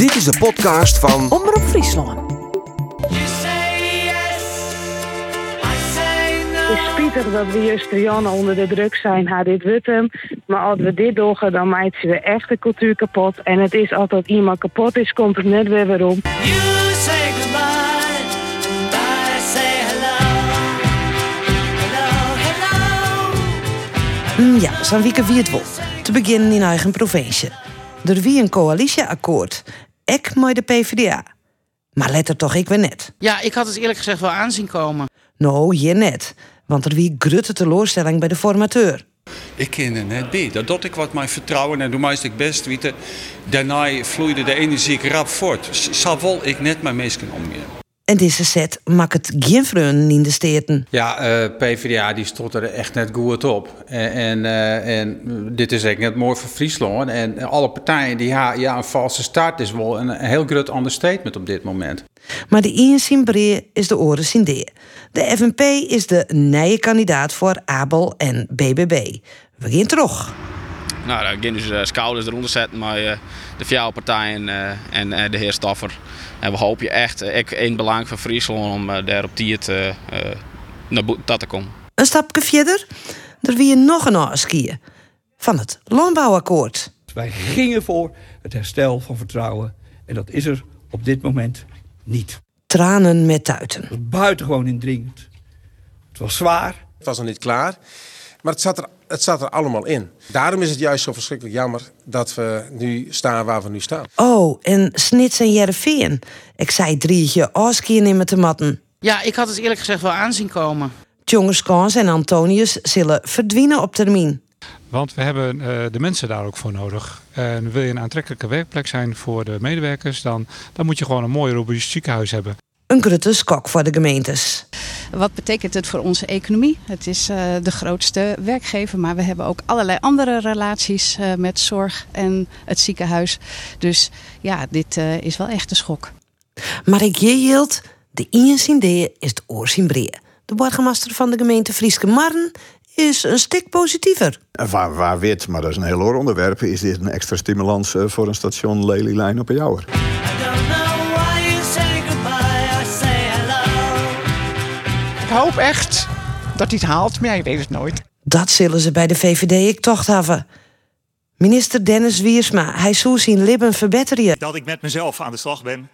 Dit is de podcast van Omroep Friesland. Het is spietig dat we juist Trianne onder de druk zijn, haar dit wordt hem. Maar als we dit doen, dan maakt ze weer echt de cultuur kapot. En het is altijd iemand kapot is, komt het net weer weer om. You say goodbye, I say hello. Hello, hello. Mm, Ja, zo'n wieke wie het wil. Te beginnen in eigen provincie. Er wie een coalitieakkoord. Ik met de PvdA. Maar let er toch ik weer net. Ja, ik had het eerlijk gezegd wel aanzien komen. Nou, je net. Want er wie grutte teleurstelling bij de formateur. Ik ken er net bij. Dat doet ik wat mijn vertrouwen en doe meest ik best weten. Daarna vloeide de energie rap voort. Zal wel ik net mijn meesken omgaan. En deze set maakt het geen vreun in de steden. Ja, eh, PvdA die stond er echt net goed op. En, en, eh, en dit is echt net mooi voor Friesland. En alle partijen die ha, ja, een valse start is wel een heel groot understatement op dit moment. Maar de breed is de oren deer. De FNP is de nieuwe kandidaat voor Abel en BBB. We gaan terug. Nou, dan gaan dus uh, schouders eronder zetten met eh, de vier partijen eh, en eh, de heer Staffer. En we hopen echt, eh, ik in belang van Friesland, om eh, daar op die het eh, eh, naar dat te komen. Een stapje verder, er wie nog een afskiën. Van het landbouwakkoord. Wij gingen voor het herstel van vertrouwen. En dat is er op dit moment niet. Tranen met tuiten. Het was buitengewoon indringend. Het was zwaar. Het was nog niet klaar. Maar het zat, er, het zat er allemaal in. Daarom is het juist zo verschrikkelijk jammer dat we nu staan waar we nu staan. Oh, en Snits en Jereveen. Ik zei drietje in met de matten. Ja, ik had het eerlijk gezegd wel aanzien komen. Jongens Kans en Antonius zullen verdwijnen op termijn. Want we hebben eh, de mensen daar ook voor nodig. En wil je een aantrekkelijke werkplek zijn voor de medewerkers, dan, dan moet je gewoon een mooi robuust ziekenhuis hebben. Een grote skok voor de gemeentes. Wat betekent het voor onze economie? Het is eh, de grootste werkgever, maar we hebben ook allerlei andere relaties eh, met zorg en het ziekenhuis. Dus ja, dit eh, is wel echt een schok. Maar ik je hield, de inzien is de oorzien. De burgemeester van de gemeente Frieske Marren is een stuk positiever. Waar, waar wit, maar dat is een heel hoor onderwerp, is dit een extra stimulans voor een station Lelylijn op een jouwer. Hoop echt dat hij het haalt, maar je weet het nooit. Dat zullen ze bij de VVD ik toch hebben. Minister Dennis Wiersma, hij zou zien libben verbeteren. dat ik met mezelf aan de slag ben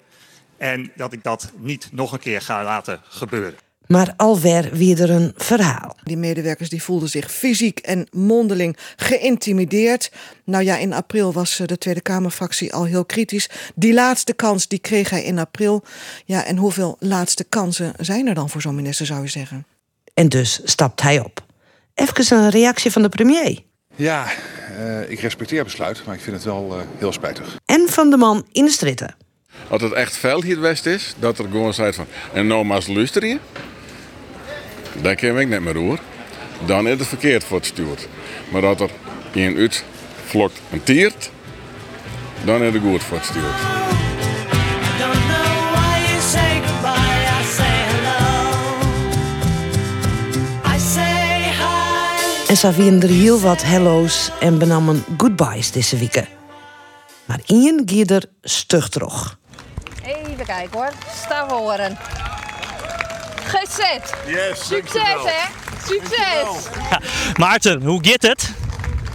en dat ik dat niet nog een keer ga laten gebeuren. Maar alweer weer er een verhaal. Die medewerkers die voelden zich fysiek en mondeling geïntimideerd. Nou ja, in april was eh, de Tweede Kamerfractie al heel kritisch. Die laatste kans die kreeg hij in april. Ja, en hoeveel laatste kansen zijn er dan voor zo'n minister, zou je zeggen? En dus stapt hij op. Even een reactie van de premier. Ja, eh, ik respecteer het besluit, maar ik vind het wel eh, heel spijtig. En van de man in de stritten. Als het echt fel hier west is, dat er gewoon zei van... En nou maar luisteren. Dan ken ik net meer hoor. Dan is het verkeerd voor het stuurt. Maar dat er in uit vlokt een tiert... Dan is het goed voor het stuurt. En waren er heel wat hello's en benamen goodbyes deze weken. Maar één giet er stug terug. Even kijken hoor. Staan horen. Gezet. Yes, Succes hè. Succes. Maarten, hoe gaat het?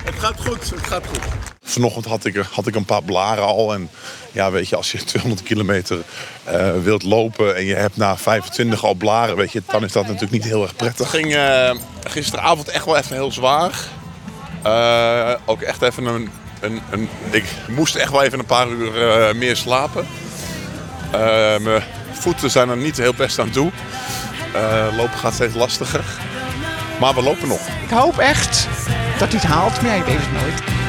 Het gaat goed, het gaat goed. Vanochtend had ik, had ik een paar blaren al. En ja, weet je, als je 200 kilometer eh, wilt lopen en je hebt na 25 al blaren, weet je, dan is dat natuurlijk niet heel erg prettig. Het ging eh, gisteravond echt wel even heel zwaar. Eh, ook echt even een, een, een. Ik moest echt wel even een paar uur eh, meer slapen. Eh, mijn voeten zijn er niet heel best aan toe. Eh, lopen gaat steeds lastiger. Maar we lopen nog. Ik hoop echt dat hij het haalt, maar je weet het nooit.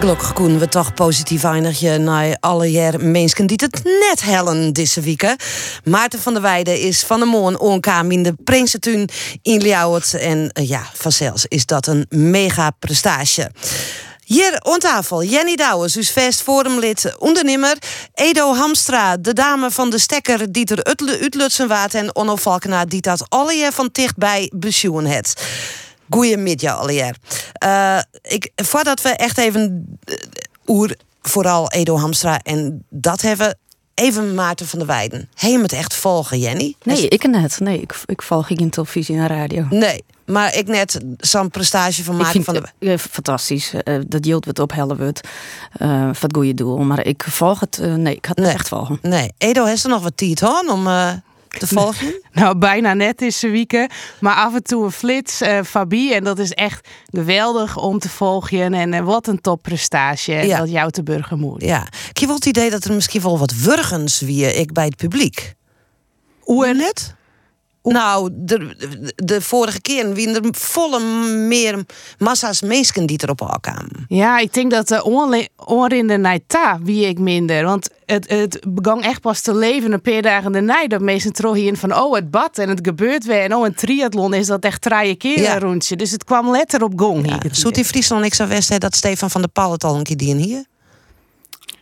Gelukkig kunnen we toch positief eindigen naar alle jaar mensen die het net hellen deze week. Maarten van der Weijden is van de Moon onkaam in de Prinsentuin in Ljouwert. En eh, ja, vanzelfs is dat een mega prestatie. Hier aan tafel Jenny Douwens, uw vast forumlid, ondernemer. Edo Hamstra, de dame van de stekker Dieter Utlutsenwaard en Onno Valkenaar die dat alle van dichtbij besjoen het. Goeiemiddag allejaar. Eh ik, voordat we echt even eh, oer vooral Edo Hamstra en dat hebben, even Maarten van der Weijden. Heem het echt volgen, Jenny? Nee, ik net. Nee, ik, ik volg geen televisie en radio. Nee, maar ik net zo'n prestatie van Maarten van der het eh, fantastisch. dat Jilt wat ophellen wordt. voor het goede doel. Maar ik volg het... nee, ik had het echt volgen. Nee, Edo heeft er nog wat tijd hoor, om te volgen. Nou, bijna net is ze wieken. Maar af en toe een flits, eh Fabie. En dat is echt geweldig om te volgen. En eh, wat een topprestatie Ja. dat jou te burger moet. Ja, ik heb wel het idee dat er misschien wel wat wurgens wie ik bij het publiek. Hoe net? Nou, de, de vorige keer wie er volle meer massa's mensen die erop al kwamen. Ja, ik denk dat de oorrinder naar ta wie ik minder. Want het, het begon echt pas te leven een paar dagen daarna. Dat mensen terug hier van, oh het bad en het gebeurt weer. En oh een triathlon is dat echt drie keer Ja. een rondje. Dus het kwam letter op gong. hier. Zoet die Friesland aan West, hè, dat Stefan van der Pal het al een keer die in hier.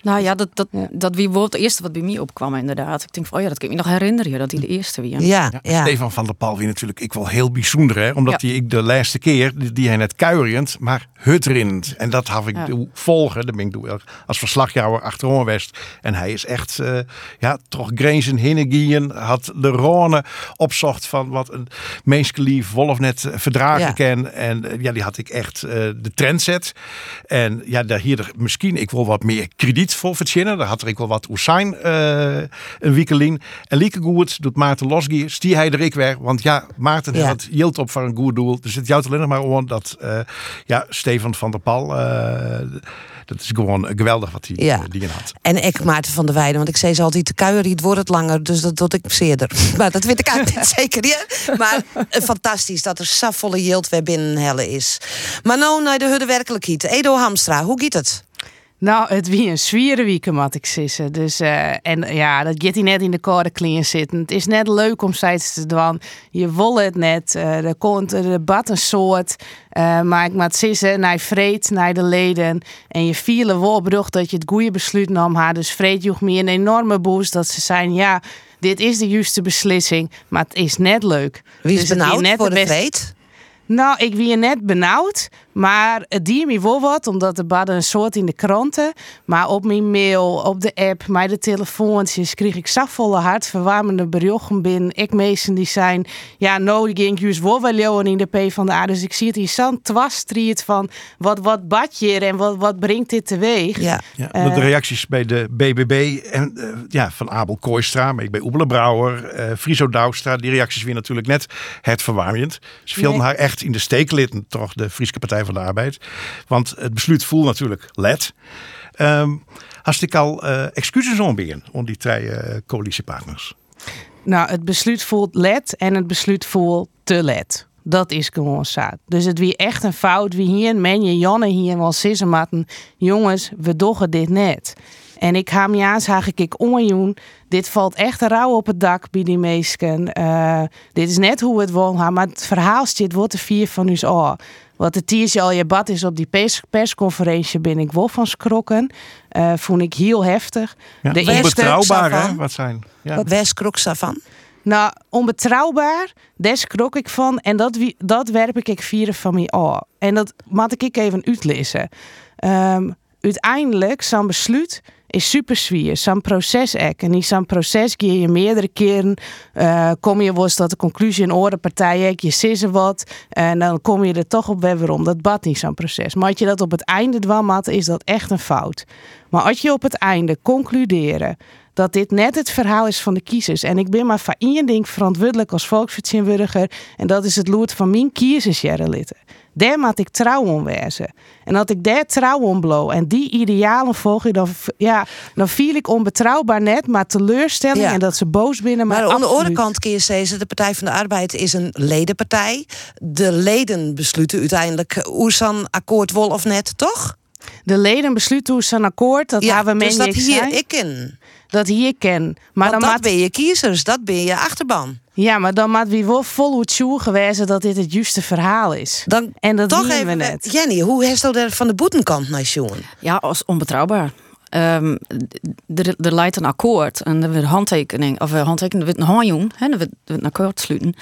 Nou ja, dat, dat, dat wie wordt het eerste wat bij mij opkwam inderdaad. Ik denk van, oh ja, dat kan ik me nog herinneren. Dat hij de eerste wie. Stefan van der Pal wie natuurlijk ik wel heel bijzonder, hè? omdat Ja. hij ik de laatste keer die, die hij net kuierend, maar hutrinnend. En dat had ik Ja. volgen. Daar ben ik doen als verslagjouwer achterom West. En hij is echt, eh, ja, toch grenzen hinnegien. Had de Rhône opzocht van wat een menselijk Wolf net eh, verdragen Ja. ken. En eh, ja, die had ik echt eh, de trend zet. En ja, daar hier er misschien ik wil wat meer krediet voor verzinnen. Daar had er ik wel wat Oesijn eh een wiekelin. En Lieke Goed doet Maarten Losgier. Stie hij er ik weer. Want ja, Maarten Ja. had yield op voor een goed doel. Dus het jouwt alleen nog maar om dat eh, ja, Stefan van der Pal. eh, dat is gewoon geweldig wat hij Ja. die in had. En ik Maarten van der Weijden, want ik zei ze altijd te kuieren, het wordt het langer, dus dat doe ik zeerder. Maar dat weet ik eigenlijk niet zeker. Ja. Maar fantastisch dat er zo volle yield weer binnen helle is. Maar nou naar de hudde werkelijkheid. Edo Hamstra, hoe gaat het? Nou, het wie een zwieren weekend, moet ik sissen. Dus, eh, en ja, dat hij net in de koude klien zitten. Het is net leuk om steeds te doen. Je wil het net. eh er komt een soort. eh, maar ik moet sissen naar vreed, naar de leden. En je vielen wel brug dat je het goede besluit nam. haar. Dus vreed joeg me een enorme boost dat ze zijn, ja, dit is de juiste beslissing. Maar het is net leuk. Wie is Dus benauwd net voor de best- vreed? nou, ik wie net benauwd, maar het dier me wel wat, omdat er badden een soort in de kranten. Maar op mijn mail, op de app, met de telefoontjes kreeg ik zafvolle hartverwarmende berichten binnen. Ik meesten die zijn, ja, nou, die ging juist wel wel leeuwen in de P van de A. Dus ik zie het hier zo'n twastriet van, wat, wat bad je er en wat, wat brengt dit teweeg? Ja. Ja, Eh, de reacties bij de BBB en eh, ja, van Abel Kooistra, maar ik bij Oebele Brouwer, eh Friso Douwstra, die reacties weer natuurlijk net het verwarmend. Ze filmen Nee. haar echt in de steek litten, toch de Friese Partij van de Arbeid. Want het besluit voelt natuurlijk let. Ehm had ik al eh, excuses onbeen om die twee eh, coalitiepartners. Nou, het besluit voelt let en het besluit voelt te let. Dat is gewoon zo. Dus het wie echt een fout. Wie hier, menje Janne hier wel sissen matten. Jongens, we doggen dit net. En ik me aan, zag ik onjoen. Dit valt echt rauw op het dak bij die meesken. Eh, dit is net hoe het gaan. Maar het verhaal zit wordt de vier van u oh. Wat al je bad is op die pers persconferentie ben ik wel van schrokken. Eh vond ik heel heftig. Ja, De eerste- onbetrouwbaar hè, wat zijn. Ja. Wat krok daarvan? Nou, onbetrouwbaar, des krok ik van. En dat, wie- dat werp ik vieren van mij af. En dat moet ik even uitlezen. Ehm, uiteindelijk, zo'n besluit is super zwier. Zo'n proces ek. En niet zo'n proces keer je meerdere keren. eh, kom je was tot de conclusie in orde partij ek, je sissen wat. En dan kom je er toch op weer waarom. Dat bad niet zo'n proces. Maar als je dat op het einde dwam had, is dat echt een fout. Maar als je op het einde concluderen dat dit net het verhaal is van de kiezers. En ik ben maar voor één ding verantwoordelijk als volksvertegenwoordiger. En dat is het loert van mijn kiezers, Jerrelitten. Daar moet ik trouw om wezen. En dat ik daar trouw om blow en die idealen volg, dan, ja, dan viel ik onbetrouwbaar net, maar teleurstelling Ja. en dat ze boos binnen. Maar, Maar aan de andere kant kun je zeggen, de Partij van de Arbeid is een ledenpartij. De leden besluiten uiteindelijk Oersan akkoord wol of net, toch? De leden besluiten hoe ze een akkoord, dat Ja, hebben we dus dat hier ik ken. Dat hier ken. Maar Want dan dat maat- ben je kiezers, dat ben je achterban. Ja, maar dan moet wie wel vol het sjoe gewezen dat dit het juiste verhaal is. Dan en dat Toch zien we net. Jenny, hoe dat er van de boetenkant naar Sjoen? Ja, als onbetrouwbaar. Ehm, er, er leidt een akkoord en er wordt handtekening, of eh, handtekening, er wordt een handjoen, hè, er wordt, er wordt een akkoord sluiten.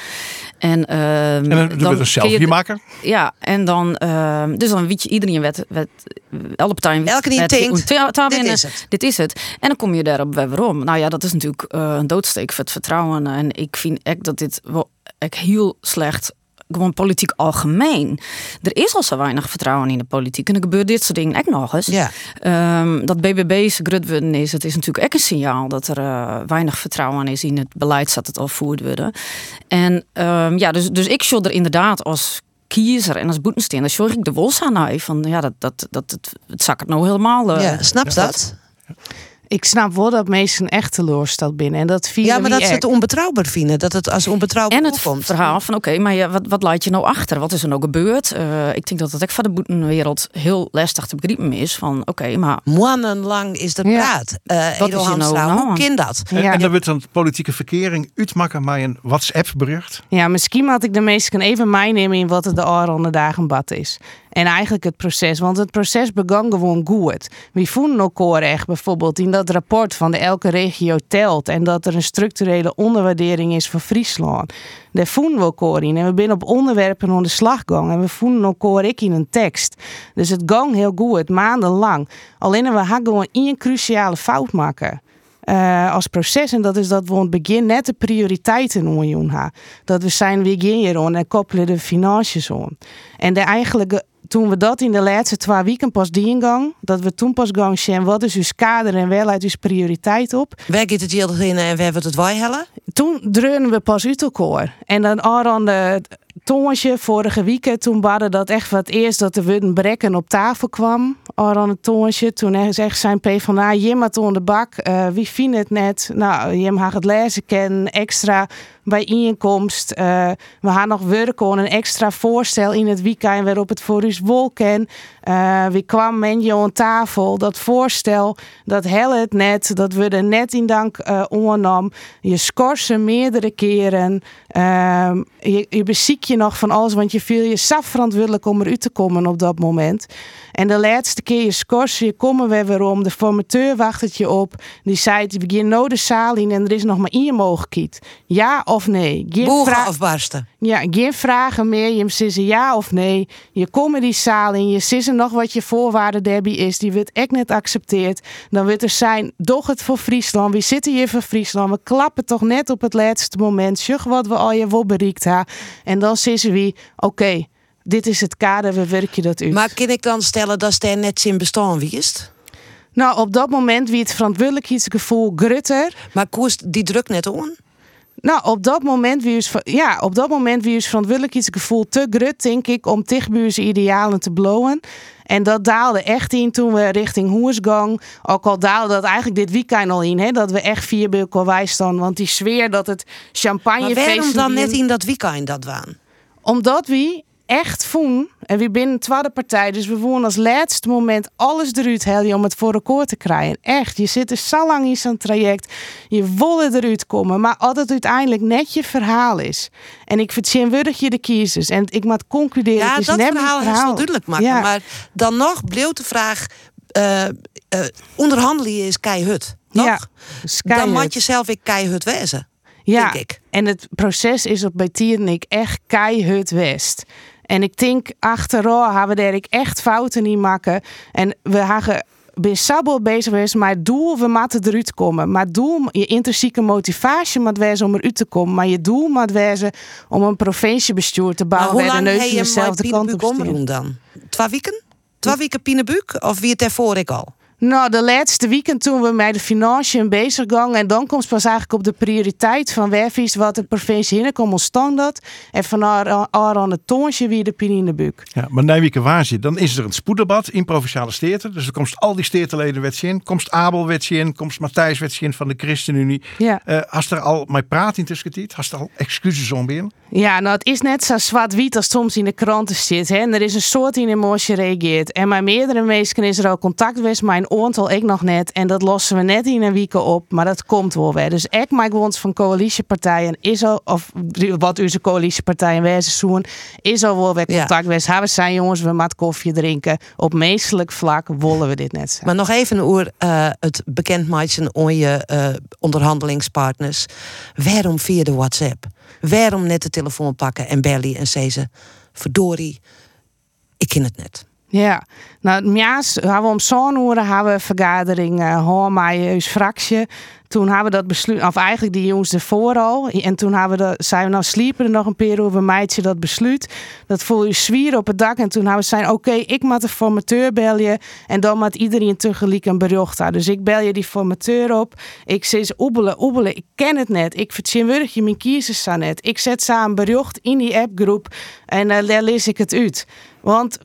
En, ehm, En dan, dan wordt een selfie maken. Ja, en dan, ehm, dus dan weet je iedereen wet, wet, alle partijen Elke die denkt, dit is het. Dit is het. En dan kom je daarop waarom. Nou ja, dat is natuurlijk eh, een doodsteek voor het vertrouwen. En ik vind echt dat dit wel echt heel slecht gewoon politiek algemeen. Er is al zo weinig vertrouwen in de politiek. En er gebeurt dit soort dingen ook nog eens. Ja. Ehm, dat BBB's grutworden is, het is natuurlijk ook een signaal dat er eh, weinig vertrouwen is in het beleid dat het al voerd worden. En ehm, ja, dus, dus ik show er inderdaad als kiezer en als boetensteen, dan zorg ik de wos aan uit van ja, dat, dat, dat het, het nou helemaal. eh, Ja, snap dat? Ik snap wel dat mensen echt teleurgesteld binnen. En dat Ja, maar dat ze het echt. onbetrouwbaar vinden. Dat het als onbetrouwbaar En het opkomt. verhaal van oké, maar ja, wat, wat laat je nou achter? Wat is er nou gebeurd? Eh, ik denk dat het ook voor de boetenwereld heel lastig te begrijpen is. Van oké, maar Maandenlang is er praat. Eh Wat is hier nou de hoe kind dat? En, en dan wordt dan politieke verkering uitmaken met een WhatsApp-bericht. Ja, misschien had ik de meesten even meenemen in wat het de aanrande dagen bad is. En eigenlijk het proces, want het proces begon gewoon goed. We voelen elkaar echt bijvoorbeeld in dat rapport van de elke regio telt en dat er een structurele onderwaardering is voor Friesland. Daar voelen we elkaar in en we zijn op onderwerpen aan de slag gegaan en we voelen elkaar ook in een tekst. Dus het gang heel goed, maandenlang. Alleen we gaan gewoon één cruciale fout maken eh, als proces. En dat is dat we aan het begin net de prioriteiten onjoen ha. Dat we zijn weer hier en koppelen de financiën aan. En de eigenlijke, toen we dat in de laatste twee weken pas die ingang, dat we toen pas gang wat is uw kader en wel uit uw prioriteit op. Waar gaat het hier in en waar wordt het wij hellen? Toen dreunen we pas uit elkaar. En dan aan de tongetje vorige week, toen badde dat echt wat eerst dat er weer een brekken op tafel kwam. Aan het. Toen zegt zijn PvdA, Jim had de bak. eh, wie vindt het net? Nou, Jim had het lezen kennen, extra bij inkomst. Eh, we gaan nog werken aan een extra voorstel in het weekend waarop het voor ons wolken. Eh wie kwam men je aan tafel? Dat voorstel, dat hel het net, dat we er net in dank onnam. Je scorsen meerdere keren. Ehm, je, je beziek je nog van alles, want je viel je saf verantwoordelijk om eruit te komen op dat moment. En de laatste keer je scorsen, je komen we weer om. De formateur wacht het je op. Die zei, je begint nou de zaal in en er is nog maar één mogelijkheid. Ja of nee? Geen Bogen vra- afbarsten. ja, geen vragen meer. Je zegt ja of nee. Je komt in die zaal in. Je nog wat je voorwaarde Debbie is. Die wordt echt net accepteerd. Dan wordt er zijn, doch het voor Friesland. We zitten hier voor Friesland. We klappen toch net op het laatste moment. Zeg wat we al je wel bereikt hebben. En dan zeggen we, oké, dit is het kader. We werken dat uit. Maar kan ik dan stellen dat er net zijn bestaan wiest? Nou, op dat moment wie het verantwoordelijkheidsgevoel grutter. Maar koest die druk net on? Nou, op dat moment wie is, ja, op dat moment wie is verantwoordelijkheidsgevoel te grut, denk ik, om Tichbuurse idealen te blowen. En dat daalde echt in toen we richting Hoersgang. Ook al daalde dat eigenlijk dit weekend al in, hè, dat we echt vier bij elkaar staan. Want die sfeer dat het champagne Maar waarom dan net in dat weekend dat waan? Omdat we echt voelen, en we binnen tweede partij, dus we voelen als laatste moment alles eruit halen om het voor elkaar te krijgen. Echt, je zit er zo lang in zo'n traject, je wil eruit komen, maar als het uiteindelijk net je verhaal is. En ik vertegenwoordig je de kiezers en ik moet concluderen, Ja, het is dat net verhaal verhaal. wel duidelijk maken. Ja. Maar dan nog bleef de vraag... eh, eh, onderhandelen is keihut. Nog? Ja, Dan moet je zelf ik keihut wezen. Ja, denk ik. en het proces is op bij Tiernik echt keihut west. En ik denk, achteraf hebben we daar ik echt fouten in maken. En we hebben ben Sabo bezig geweest, maar het doel, we moeten eruit komen. Maar het doel, je intrinsieke motivatie moet wezen om eruit te komen. Maar je doel moet wezen om een provinciebestuur te Maar bouwen. hoe waar de lang neus heb je dezelfde kant op dan? Twee weken? Twee weken Pienebuuk? Of wie het daarvoor ik al? Nou, de laatste weekend toen we met de financiën bezig gingen. En dan komt pas eigenlijk op de prioriteit van wervies wat de provincie hinnekom ontstaan dat. En van haar aan het toontje wie de pin in de buik. Ja, maar Nijwieke waar zit, dan is er een spoeddebat in Provinciale Steden. Dus er komt al die steerteleden wet in. Komt Abel wet in, komt Matthijs in van de ChristenUnie. Ja. Eh hast er al mijn praat in? Hast er al excuses om binnen? Ja, nou het is net zo zwart-wit als soms in de kranten zit. Hè. En er is een soort in emotie reageert. En met meerdere mensen is er al contact geweest, mijn aantal ik nog net. En dat lossen we net in een week op, maar dat komt wel weer. Dus ik maak wons van coalitiepartijen is al, of wat onze coalitiepartijen wijzen zoen, is al wel weer Ja. contact. Hebben we zijn jongens, we maat koffie drinken. Op meestelijk vlak willen we dit net zijn. Maar nog even over eh, het bekendmaken aan je eh, onderhandelingspartners. Waarom via de WhatsApp? Waarom net de telefoon pakken en bellen en zeggen... verdorie, ik ken het net. Ja, nou, mjaas hebben we om zo'n uren hebben vergadering uh, hoor mij ons fractie. Toen hebben we dat besluit, of eigenlijk die jongens ervoor al. En toen hebben we dat, zijn we nou sliepen er nog een keer over meidje dat besluit. Dat voel je zwier op het dak. En toen hebben we zijn, oké, ik moet de formateur bellen. En dan moet iedereen tegelijk een bericht hebben. Dus ik bel je die formateur op. Ik zeg, oebelen, oebelen, ik ken het net. Ik verteenwoordig je mijn kiezers net. Ik zet ze een bericht in die appgroep. En uh, daar lees ik het uit. Want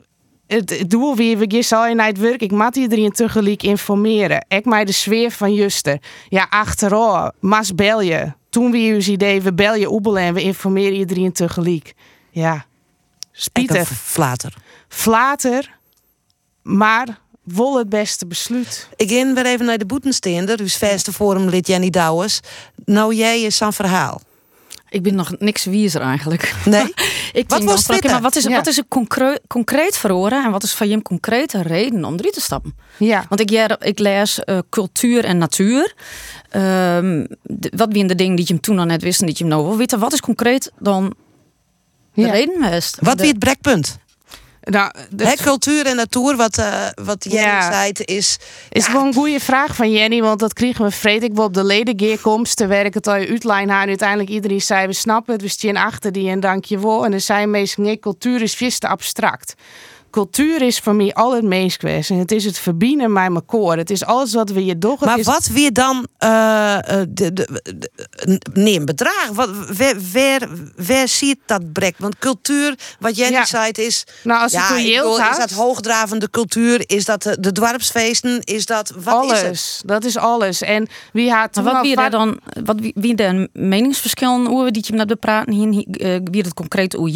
het doel wie we gisteren naar het werk. Ik moet iedereen tegelijk informeren. Ik mij de sfeer van Juster. Ja, achteraf, mas bel je. Toen we uw idee, we bel je oebelen en we informeren iedereen tegelijk. Ja, spietig. Flater. Flater, maar wol het beste besluit. Ik ging weer even naar de boetensteender. Dus vaste forumlid Jenny Douwers. Nou, jij is zo'n verhaal. Ik ben nog niks wiezer eigenlijk. Nee? ik Wat was dit maar wat is, er- Ja. wat is er concreet, concreet verhoren en wat is van je concrete reden om erin te stappen? Ja. Want ik, ik lees eh, cultuur en natuur. De- wat zijn de dingen die je hem toen nog net wist en die je hem nou wil weten? Wat is concreet dan de Ja. reden geweest? Wat wie het brekpunt? Nou, Hè, cultuur en natuur, wat, eh wat Jenny Ja. zei, is... Is gewoon een goede vraag van Jenny, want dat kregen we vreed ik wel op de ledengeerkomst. Te werken al je uitlijn aan. Uiteindelijk iedereen zei, we snappen het, we staan achter die en dank je wel. En dan zei meestal, nee, cultuur is vist te abstract. Cultuur is voor mij al het meest geweest. En het is het verbinden met elkaar. Het is alles wat we je doen. Maar wat weer dan de, de, de- neem bedrag? Wat, waar, waar, waar ziet dat brek? Want cultuur, wat Jenny Ja. zei, is. Nou, als je ja, reëel bedoel, is dat hoogdravende cultuur? Is dat de, de dwarpsfeesten? Is dat. Wat is het? alles. Dat is alles. En wie had Maar wat wie daar dan, wat wie- wie de meningsverschillen over die je net bepraten hier, eh, wie het concreet hoe?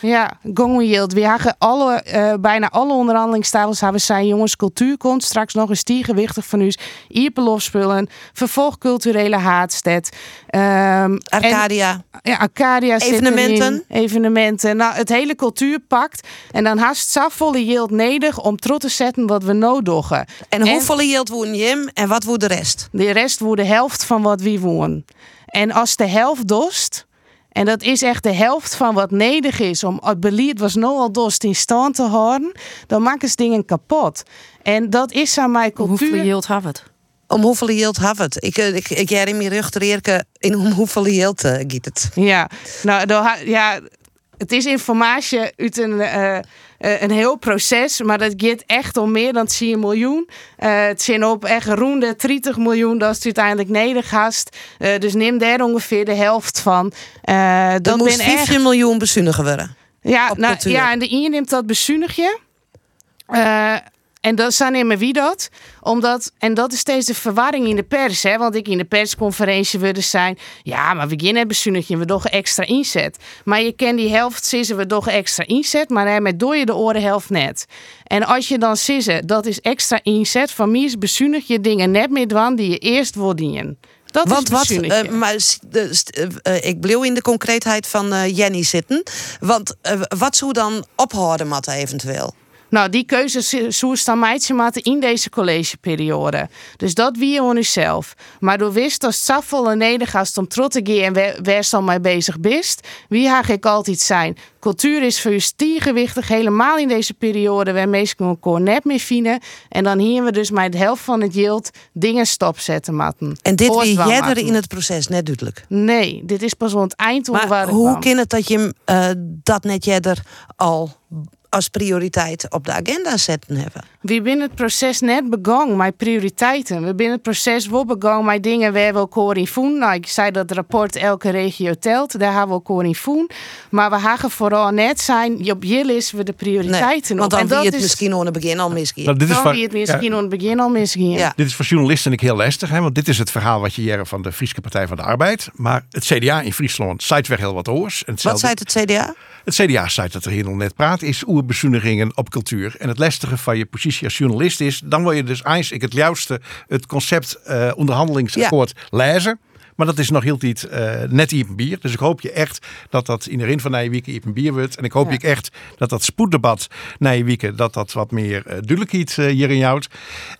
Ja, gong yield. We hebben alle, eh, bijna alle onderhandelingstafels hebben zijn jongens, cultuur komt straks nog eens die gewichtig van u. Ierpelofspullen, vervolg culturele haatstad. ehm, Arcadia. en- ja, Arcadia Evenementen. erin, evenementen. Nou, het hele cultuur pakt. En dan haast volle yield nodig om trots te zetten wat we nodig En hoeveel yield woon Jim en wat woont de rest? De rest wordt de helft van wat we wonen. En als de helft dost, en dat is echt de helft van wat nodig is om het beleid was nou al dost in stand te houden, dan maken ze dingen kapot. En dat is aan mijn cultuur. Hoeveel yield hebben het? Om hoeveel yield had het? Ik, eh, ik, ik jij me rugterierke in om hoeveel yield uh, giet het? Ja, nou, ja, het is informatie uit een, eh, eh, een heel proces, maar dat gaat echt om meer dan 10 miljoen. Eh, het zijn op echt rond de 30 miljoen dat het uiteindelijk nederig hast. Eh, dus neem daar ongeveer de helft van. Eh, Dat dat moest ben echt 15 miljoen bezuinigen worden. Ja, nou, ja, en de ene neemt dat bezuinigje. Eh en dat zijn nemen wie dat? Omdat, en dat is steeds de verwarring in de pers. Hè? Want ik in de persconferentie wilde zijn. Ja, maar we gaan net bezuinigje, we toch extra inzet. Maar je kent die helft, sissen we toch extra inzet. Maar hè, met door je de oren helft net. En als je dan sissen, dat is extra inzet. Van mij is bezuinig je dingen net meer dwan die je eerst wil dienen. Dat Want is wat, eh, maar eh, eh, ik bleef in de concreetheid van Jenny zitten. Want wat zou dan ophouden, Matte, eventueel? Nou, die keuze zoest dan meidje in deze collegeperiode. Dus dat wie je nu zelf. Maar door wist dat volle nedergast om trots te gaan en waar, al mee bezig bist. Wie haag ik altijd zijn? Cultuur is voor u stiergewichtig, helemaal in deze periode waar mensen elkaar net meer vinden. En dan hier we dus met de helft van het yield dingen stopzetten, matten. En dit wie jij er in het proces net duidelijk. Nee, dit is pas aan het eind Maar waar het hoe kan het dat je eh, dat net jij er al als prioriteit op de agenda zetten hebben. We binnen het proces net begonnen met prioriteiten. We binnen het proces wel begonnen met dingen waar we elkaar in voelen. Nou, ik zei dat het rapport elke regio telt. Daar hebben we elkaar in voelen. Maar we gaan vooral net zijn, op je listen we de prioriteiten want op. dan En wie dat het is- misschien aan het begin al misgaan. Nou, dit is dan van- wie het misschien ja. aan het begin al. Ja. Dit is voor journalisten ik heel lastig, hè, want dit is het verhaal wat je jaren van de Friese Partij van de Arbeid. Maar het CDA in Friesland zei weer heel wat oors. En Wat zei het CDA? Het CDA zei dat er hier nog net praat, is oerbezuinigingen op cultuur. En het lastige van je positie als journalist is, dan wil je dus eigenlijk het juiste, het concept eh, onderhandelingsakkoord lezen. Maar dat is nog heel niet eh, net Iepen bier. Dus ik hoop je echt dat dat in de rin van Nijwieken Iepen bier wordt. En ik hoop je echt dat dat spoeddebat Nijwieken, dat dat wat meer uh, eh, hierin houdt.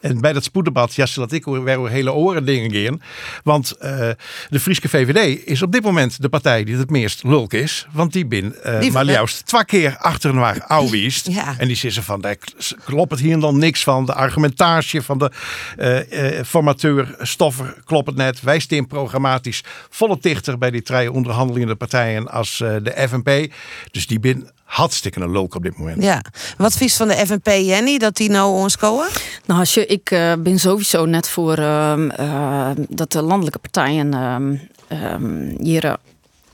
En bij dat spoeddebat, ja, zodat ik weer hele oren dingen gaan. Want eh, de Friese VVD is op dit moment de partij die het meest lulk is. Want die bin maar juist twee keer achter een waar ouwiest. Ja. En die zeggen van, daar klopt het hier dan niks van. De argumentatie van de formateur Stoffer klopt het net. Wij staan programmatisch volle dichter bij die drie onderhandelende partijen als eh, de FNP. Dus die bin hartstikke een lulk op dit moment. Ja. Wat vies van de FNP, Jenny, dat die nou ons komen? Nou, als je, ik eh, ben sowieso net voor ehm, eh, dat de landelijke partijen ehm, ehm, hier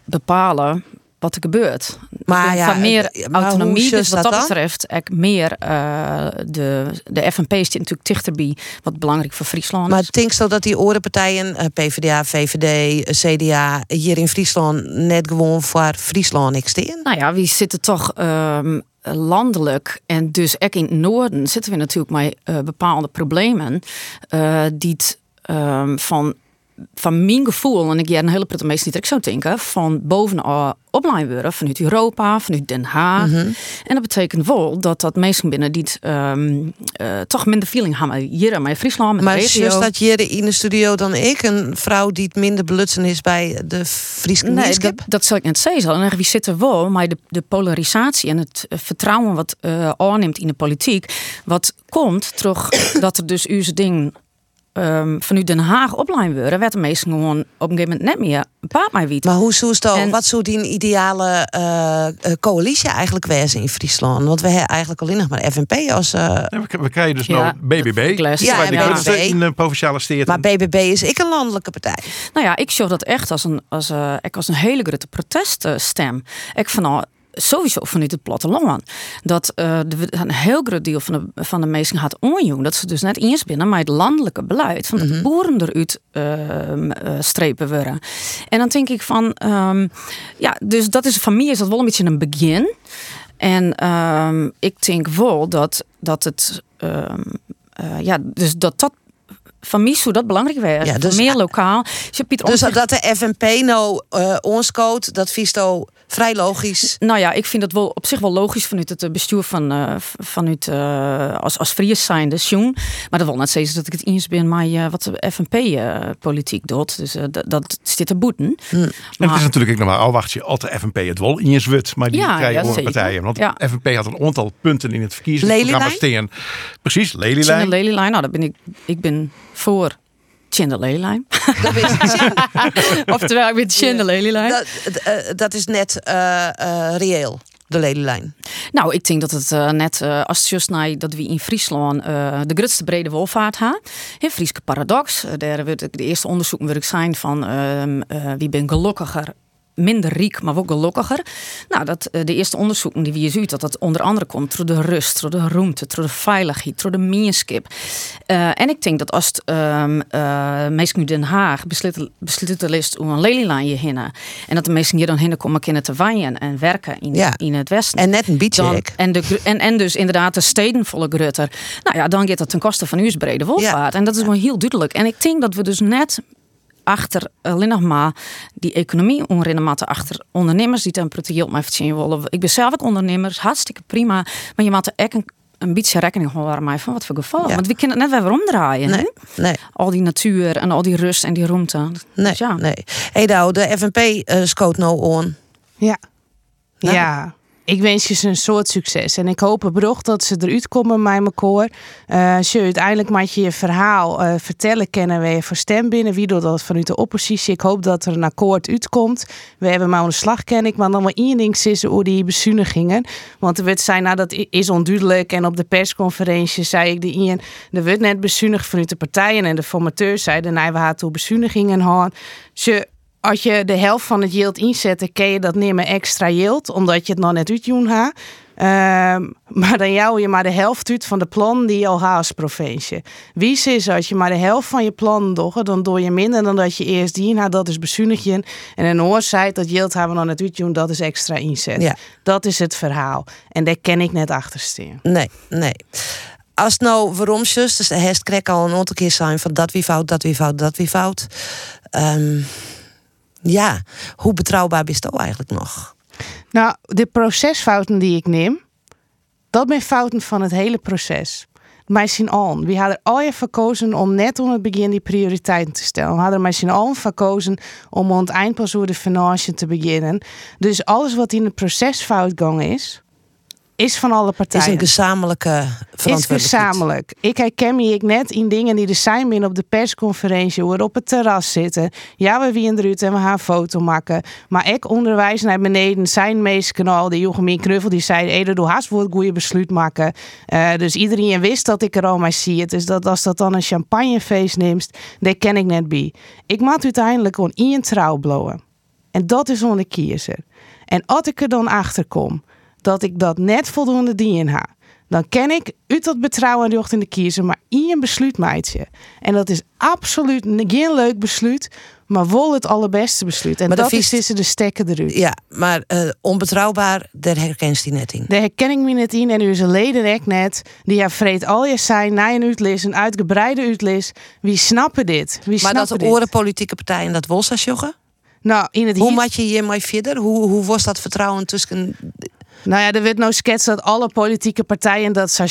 bepalen wat er gebeurt. Maar Ik ja, van meer maar autonomie. Dus wat dat betreft, ik meer eh, de, de FNP zit natuurlijk dichterbij, wat belangrijk voor Friesland Maar is. denk je dat die orenpartijen, eh, PvdA, VVD, eh, CDA, hier in Friesland net gewoon voor Friesland niks staan? Nou ja, we zitten toch ehm, landelijk en dus ook in het noorden zitten we natuurlijk met bepaalde problemen die het ehm, van van mijn gevoel, en ik ja een hele pruttige meest niet ik zou denken, van bovenal opleiding worden vanuit Europa, vanuit Den Haag. Mhm. En dat betekent wel dat dat mensen binnen die het, eh, toch minder feeling hebben hier in mijn Friesland, met Maar zus dat hier in de studio dan ik, een vrouw die het minder belutsen is bij de Friese Nee, dat, dat zal ik net zeggen. En wie zit er wel, maar de, de polarisatie en het eh, vertrouwen wat eh aanneemt in de politiek, wat komt terug dat er dus uw ding ehm vanuit Den Haag opleiding worden, werd de meesten gewoon op een gegeven moment net meer een paard mij wiet. Maar hoe zou het dan, wat zou die ideale eh, eh, coalitie eigenlijk wezen in Friesland? Want we hebben eigenlijk alleen nog maar FNP als... eh, En we, krijgen dus Ja, nou BBB. Ja, Ja, ja. in de provinciale steden. maar BBB is ik een landelijke partij. Nou ja, ik zie dat echt als een, als, eh, ik als een hele grote proteststem. Ik van nou, sowieso vanuit het platteland. Dat de, een heel groot deel van de, van de mensen gaat onjoen. Dat ze dus net eens binnen maar het landelijke beleid. Van de boeren eruit eh, strepen worden. En dan denk ik van, ehm, ja, dus dat is van mij is dat wel een beetje een begin. En ehm, ik denk wel dat, dat het, eh, ja, dus dat dat van mij zou dat belangrijk zijn. Ja, dus- meer lokaal. Dus, Pieter Dus dat de FNP nou eh ons coat, dat vies nou vrij logisch. Nou ja, ik vind dat wel op zich wel logisch vanuit het eh, bestuur van eh, v- vanuit uh, als, als Fries zijnde, Sjoen. Maar dat wil net zeggen dat ik het eens ben maar uh, wat de FNP-politiek doet. Dus uh, dat, dat zit te boeten. En het is natuurlijk ook nog maar afwachtje als de FNP het wel in je zwut, maar die Ja, krijgen ja, partijen. Want Ja. de FNP had een aantal punten in het verkiezingsprogramma staan. Precies, Lelylijn. Lelylijn, nou, daar ben ik, ik ben voor Tjinde Lelylijn. Oftewel, ik ben Tjinde Lelylijn. Dat, eh, dat is net eh, eh, reëel, de lelylijn. Nou, ik denk dat het eh, net eh, als het juist naar dat we in Friesland eh, de grootste brede wolvaart hebben. In Frieske paradox. Eh, daar werd de eerste onderzoeken ik zijn van ehm, eh, wie ben gelukkiger. Minder riek, maar ook gelukkiger. Nou, dat, eh, de eerste onderzoeken die we hier zien, dat dat onder andere komt door de rust, door de ruimte, door de veiligheid, door de meerskip. Eh, en ik denk dat als het um, uh, mensen nu Den Haag besluiten besluiten list om een lelielijn heen en dat de mensen hier dan heen komen kunnen te wijnen en werken in, Ja. in het westen. En net een beetje en, de, en, en dus inderdaad de steden volle grutter. Nou ja, dan gaat dat ten koste van uw brede wolvaart. En dat is wel heel duidelijk. En ik denk dat we dus net achter alleen nog maar die economie onrennen achter ondernemers die temperatuur heel mij verzinnen willen. Ik ben zelf ook ondernemer, hartstikke prima. Maar je moet er echt een, een beetje rekening houden mij van wat voor geval. Ja. Want we kunnen het net weer omdraaien. Nee, nee. Al die natuur en al die rust en die ruimte. Nee, ja. nee. Hey, nou, de FNP eh scoot nou on. Ja. Nou, Ja. Ik wens je ze een soort succes. En ik hoop oprecht dat ze eruit komen met elkaar. Eh als je uiteindelijk met je je verhaal eh, vertellen kennen we je voor stem binnen. Wie doet dat vanuit de oppositie? Ik hoop dat er een akkoord uitkomt. We hebben maar een slag ken ik, maar dan wel één ding sissen hoe die bezuinigingen. Want er werd zijn, nou dat is onduidelijk. En op de persconferentie zei ik de Ian, er wordt net bezuinigd vanuit de partijen. En de formateur zeiden, nee, we hadden toen bezuinigingen gehad. Ze als je de helft van het yield inzet, kun je dat niet meer extra yield, omdat je het nog net uitjoen ha. Ehm, maar dan jou je maar de helft uit van de plan die je al haast als provincie. Wie is als je maar de helft van je plan doet, dan doe je minder dan dat je eerst dien had. Dat is bezuiniging. En een oorzaak dat yield hebben we nog net uitjoen, dat is extra inzet. Ja. Dat is het verhaal. En daar ken ik net achter staan. Nee, nee. Als het nou waarom zus, dus de hest krek al een aantal keer zijn van dat wie fout, dat wie fout, dat wie fout. Ehm, ja, hoe betrouwbaar is dat eigenlijk nog? Nou, de procesfouten die ik neem, dat zijn fouten van het hele proces. Mij zien al. We hadden al je verkozen om net om het begin die prioriteiten te stellen. We hadden mij zien al verkozen om aan het eind pas de financiën te beginnen. Dus alles wat in het proces fout is, is van alle Het is partijen. een gezamenlijke Is verantwoordelijkheid. gezamenlijk. Ik herken me ik net in dingen die er zijn binnen op de persconferentie. Hoe we op het terras zitten. Ja, we wie eruit en we gaan een foto maken. Maar ik onderwijs naar beneden. Zijn meeskanaal, de Jochemien Knuffel, die zei... Ede, doe haast voor het goede besluit maken. Eh, dus iedereen wist dat ik er al maar zie. Het is dat als dat dan een champagnefeest neemt, daar ken ik net bij. Ik maak uiteindelijk gewoon in trouw blowen. En dat is onder kiezer. En als ik er dan achter kom dat ik dat net voldoende dien ha, dan ken ik uit dat betrouwen die in de kiezer, maar in een besluit meidje. En dat is absoluut geen leuk besluit, maar wel het allerbeste besluit. En Maar dat dan is tussen de stekken eruit. Ja, maar eh, onbetrouwbaar, daar herkent die net in. Daar herken ik me net in en u is een leden ook net. Die ja vreet al je zijn, na een uitlis, een uitgebreide uitlis. Wie snappen dit? Wie Maar dat snappen de dit? oren politieke partijen dat wil joggen? Nou, in het Hoe maak je hiermee verder? Hoe, hoe was dat vertrouwen tussen... Nou ja, er werd nou sketst dat alle politieke partijen dat zou.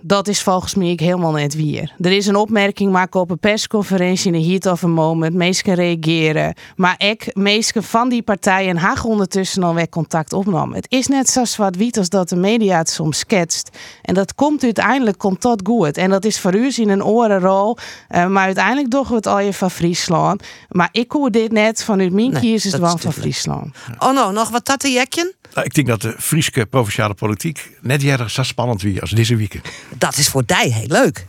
Dat is volgens mij ik helemaal net weer. Er is een opmerking maken op een persconferentie in de heat of a moment. Meesten reageren. Maar ik, meesten van die partijen, haag ondertussen alweer contact opnam. Het is net zo zwart-wit als dat de media het soms sketst. En dat komt uiteindelijk, komt dat goed. En dat is voor u in een orenrol. Eh, maar uiteindelijk doen we het al je van Friesland. Maar ik hoor dit net vanuit mijn Nee, kiezers is van. Friesland. Oh nou, nog wat tattenjekjen? Nou, ik denk dat de Friese provinciale politiek net jaren zo spannend wie als deze week. Dat is voor die heel leuk.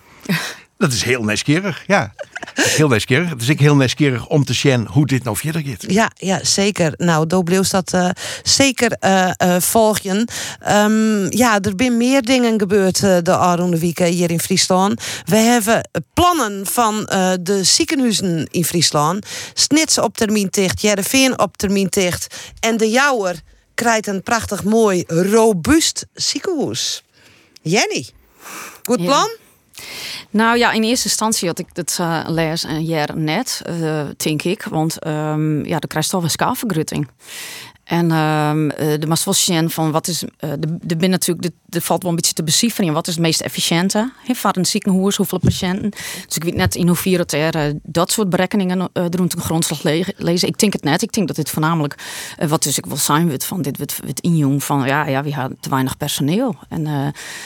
Dat is heel nieuwsgierig, ja. Dat is heel nieuwsgierig. Het is ik heel nieuwsgierig om te zien hoe dit nou verder gaat. Ja, ja, zeker. Nou, Doe Bleeuws dat eh, zeker eh eh, volgen. Ehm, ja, er zijn meer dingen gebeurd de aankomende weken hier in Friesland. We hebben plannen van de ziekenhuizen in Friesland. Snits op termijn dicht, Jereveen op termijn dicht. En de Jouwer krijgt een prachtig mooi, robuust ziekenhuis. Jenny, goed Ja. plan? Nou ja, in eerste instantie had ik het uh, les een jaar net, eh, denk ik. Want ehm, ja, dan krijg je toch een skaalvergrutting. En ehm, eh, de Masvosjen van wat is. eh, de, de natuurlijk, de, valt wel een beetje te becijferen. Wat is het meest efficiënte? Voor een ziekenhuis, hoeveel patiënten? Dus ik weet net in hoeverre het er eh, dat soort berekeningen uh, ten grondslag le lezen. Ik denk het net. Ik denk dat dit voornamelijk wat dus ik wil zijn wordt van dit wordt het injong van ja, ja, we hebben te weinig personeel en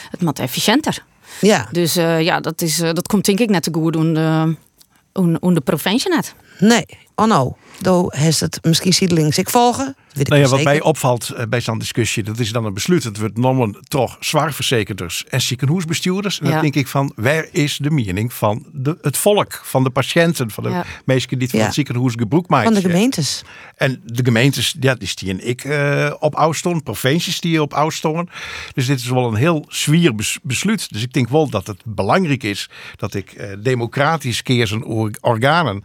het moet efficiënter. Ja. Dus ja, dat, is, dat komt denk ik net te goed doen de, de provincie net. Nee, oh no. Do heeft het misschien ziedelings ik volgen. Weet nou ja, wat zeker. mij opvalt uh, bij zo'n discussie, dat is dan een besluit. Het wordt nomen toch zwaarverzekerders en ziekenhuisbestuurders. En ja. dan denk ik van, waar is de mening van de, het volk, van de patiënten, van de ja. mensen die het van Ja. het ziekenhuis gebruik maken? Van de gemeentes. En de gemeentes, ja, die stien ik eh, op afstand, provincies die op afstand. Dus dit is wel een heel zwier bes- besluit. Dus ik denk wel dat het belangrijk is dat ik eh, democratisch keer zijn or- organen,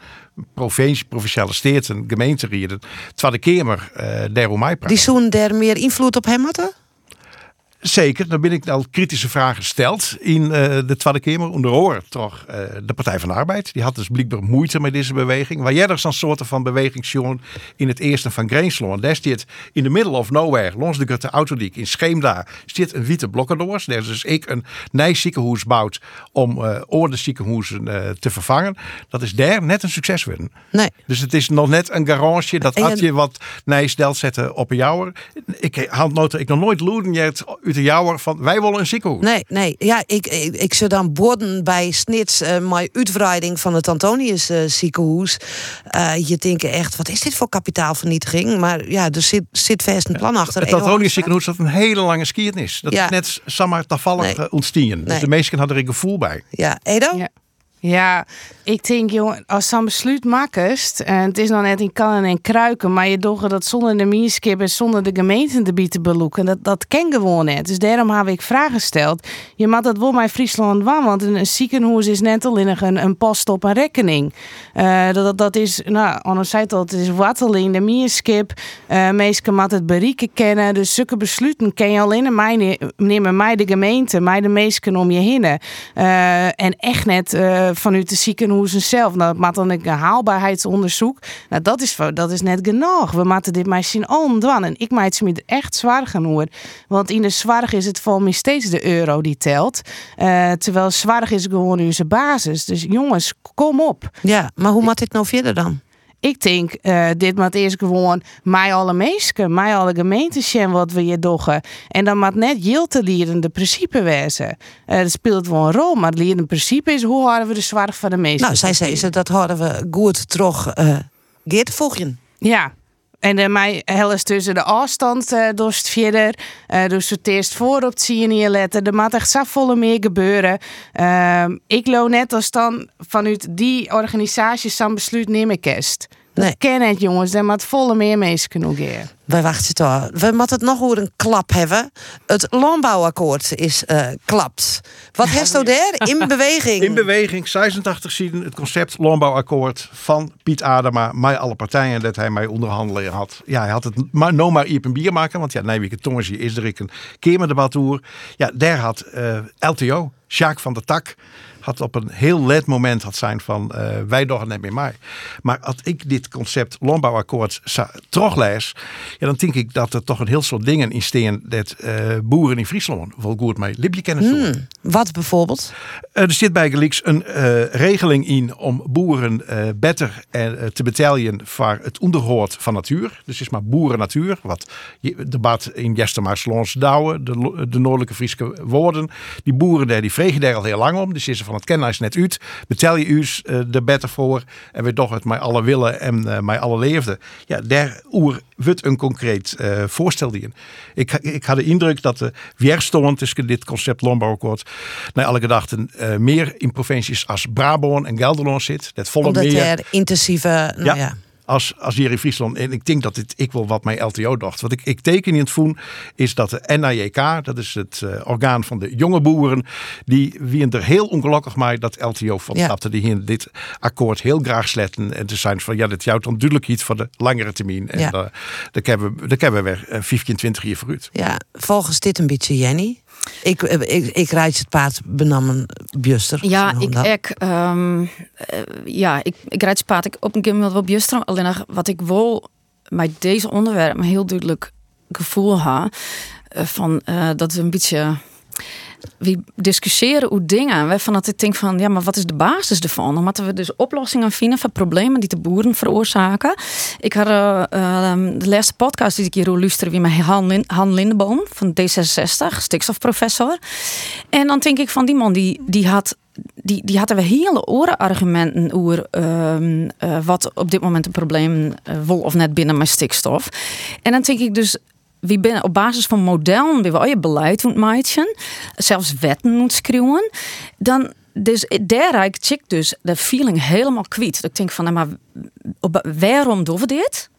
provincie, provinciale steden, gemeenten, Tweede Kamer, eh daarom mij praat. Die zoen daar meer invloed op hem hadden? Zeker, dan ben ik al kritische vragen gesteld in uh, de Tweede Kamer. Onder oor toch uh, de Partij van de Arbeid. Die had dus blijkbaar moeite met deze beweging. Waar jij er zo'n soort van beweging in het eerste van Greensloon. Daar staat in the middle of nowhere, langs de Grote Autodiek in Scheemda, zit een witte blokkendoors. Daar is dus ik een nijziekenhuis bouwt om uh, orde ziekenhuizen te vervangen. Dat is daar net een succes worden. Nee. Dus het is nog net een garage dat had je wat nijstelt zetten op een jouwer. Ik had nooit, ik nog nooit loeden uit de jouwer van wij willen een ziekenhuis. Nee, nee. Ja, ik, ik, ik zou dan borden bij Snits uh, mijn uitbreiding van het Antonius uh, ziekenhuis. Uh, je denkt echt, wat is dit voor kapitaalvernietiging? Maar ja, er zit, zit vast een plan achter. Het Antonius ziekenhuis had een hele lange skiernis. Dat Ja. is net samen toevallig Nee. nee. ontstien. Dus Nee. de meesten hadden er een gevoel bij. Ja, Edo? Ja. Ja, ik denk, jongen, als zo'n besluit makkest, en het is nog net in kannen en kruiken, maar je doet dat zonder de mierskip en zonder de gemeenten te beloeken, dat, dat ken gewoon net. Dus daarom heb ik vragen gesteld. Je mag dat wel bij Friesland doen, want een, ziekenhuis is net al in een, een post op een rekening. Eh, dat, dat, dat is, nou, anders zei het al, het is watteling, de mierskip, uh, meesten moet het berieken kennen, dus zulke besluiten ken je alleen mij ne- nemen, mij de gemeente, mij de meesten om je heen. Eh, en echt net eh, vanuit de ziekenhuizen zelf. Nou, dat maakt dan een haalbaarheidsonderzoek. Nou, dat is, dat is net genoeg. We moeten dit maar zien doen. En ik maak het me echt zwaar genoeg. Want in de zwaar is het voor mij steeds de euro die telt. Eh, terwijl zwaar is gewoon onze basis. Dus jongens, kom op. Ja, maar hoe moet dit nou verder dan? Ik denk, eh, dit moet eerst gewoon mij alle meesten, mij alle gemeentes zien wat we hier doen. En dan moet net heel te leren de principe wezen. Eh dat speelt wel een rol, maar het leren principe is hoe houden we de zorg van de meesten. Nou, zij zei ze, dat horen we goed terug. eh Geert, volg je? Ja. En uh, mij helst tussen de afstand uh, door het verder. Uh, dus het eerst voor op het zien hier letten. Er moet echt volle meer gebeuren. Uh, ik loop net als dan vanuit die organisatie zo'n besluit nemen kerst. Nee. ken het jongens, daar moet volle meer mensen kunnen gaan. Wij wachten toch. We moeten het nog over een klap hebben. Het landbouwakkoord is eh klapt. Wat heeft u daar? In beweging. In beweging, 86 zieden het concept landbouwakkoord van Piet Adema. Mij alle partijen dat hij mij onderhandelen had. Ja, hij had het maar no maar een bier maken. Want ja, Nijweke Tongensje is er ik een keerdebat over. Ja, daar had eh, LTO, Sjaak van der Tak had op een heel let moment had zijn van eh, wij doen het net meer mij. Maar als ik dit concept landbouwakkoord teruglees, ja, dan denk ik dat er toch een heel soort dingen in staan dat eh, boeren in Friesland wel goed mee libje kennen. Hmm, wat bijvoorbeeld? Eh, er zit bij Gelieks een regeling in om boeren beter te betalen voor het onderhoud van natuur. Dus is maar boeren natuur. Wat je debat in Jestermaar Slons Douwen, de, de noordelijke Friese woorden. Die boeren daar, die vregen daar al heel lang om. Dus is er van het kennis net uit. Betel je us eh, er beter voor. En we toch het mij alle willen en eh, mij alle leefde. Ja, daar oer wordt een concreet eh, voorstel in. Ik, ik had de indruk dat de weerstand tussen dit concept landbouwakkoord naar alle gedachten eh, meer in provincies als Brabant en Gelderland zit. Dat volle Omdat meer er intensieve... Nou ja. Als, als in Friesland. En ik denk dat dit ik wel wat mijn LTO dacht. Wat ik, ik teken in het voen is dat de NAJK, dat is het eh, orgaan van de jonge boeren, die wie er heel ongelukkig mee dat LTO van Ja. Die hier dit akkoord heel graag sletten. En te zijn van ja, dit jouwt dan duidelijk iets voor de langere termijn. En Ja. daar daar hebben we, daar hebben we weer eh, 15, 20 jaar vooruit. Ja, volgens dit een beetje Jenny. Ik, eh, ik, ik rijd het paard benammen Bjuster. Ja, ik ek, ehm, eh, ja, ik, ik rijd spaat ik op een keer wel bjuster. Alleen wat ik wil met deze onderwerp een heel duidelijk gevoel ha eh, van dat we een beetje we discussiëren hoe dingen. Waarvan dat ik denk van, ja, maar wat is de basis ervan? Moeten we dus oplossingen vinden voor problemen die de boeren veroorzaken. Ik had eh, eh, de laatste podcast die ik hier luisterde, wie met Han, Han Lindeboom van D66, stikstofprofessor. En dan denk ik van, die man die, die had die, die hadden we hele orenargumenten over ehm, eh, wat op dit moment een probleem eh, wil of net binnen met stikstof. En dan denk ik dus, wie binnen op basis van modellen, wie we al je beleid moet maken, zelfs wetten moet schreeuwen, dan dus daar raak ik dus de feeling helemaal kwijt. Dat ik denk van, nou, maar waarom doen we dit?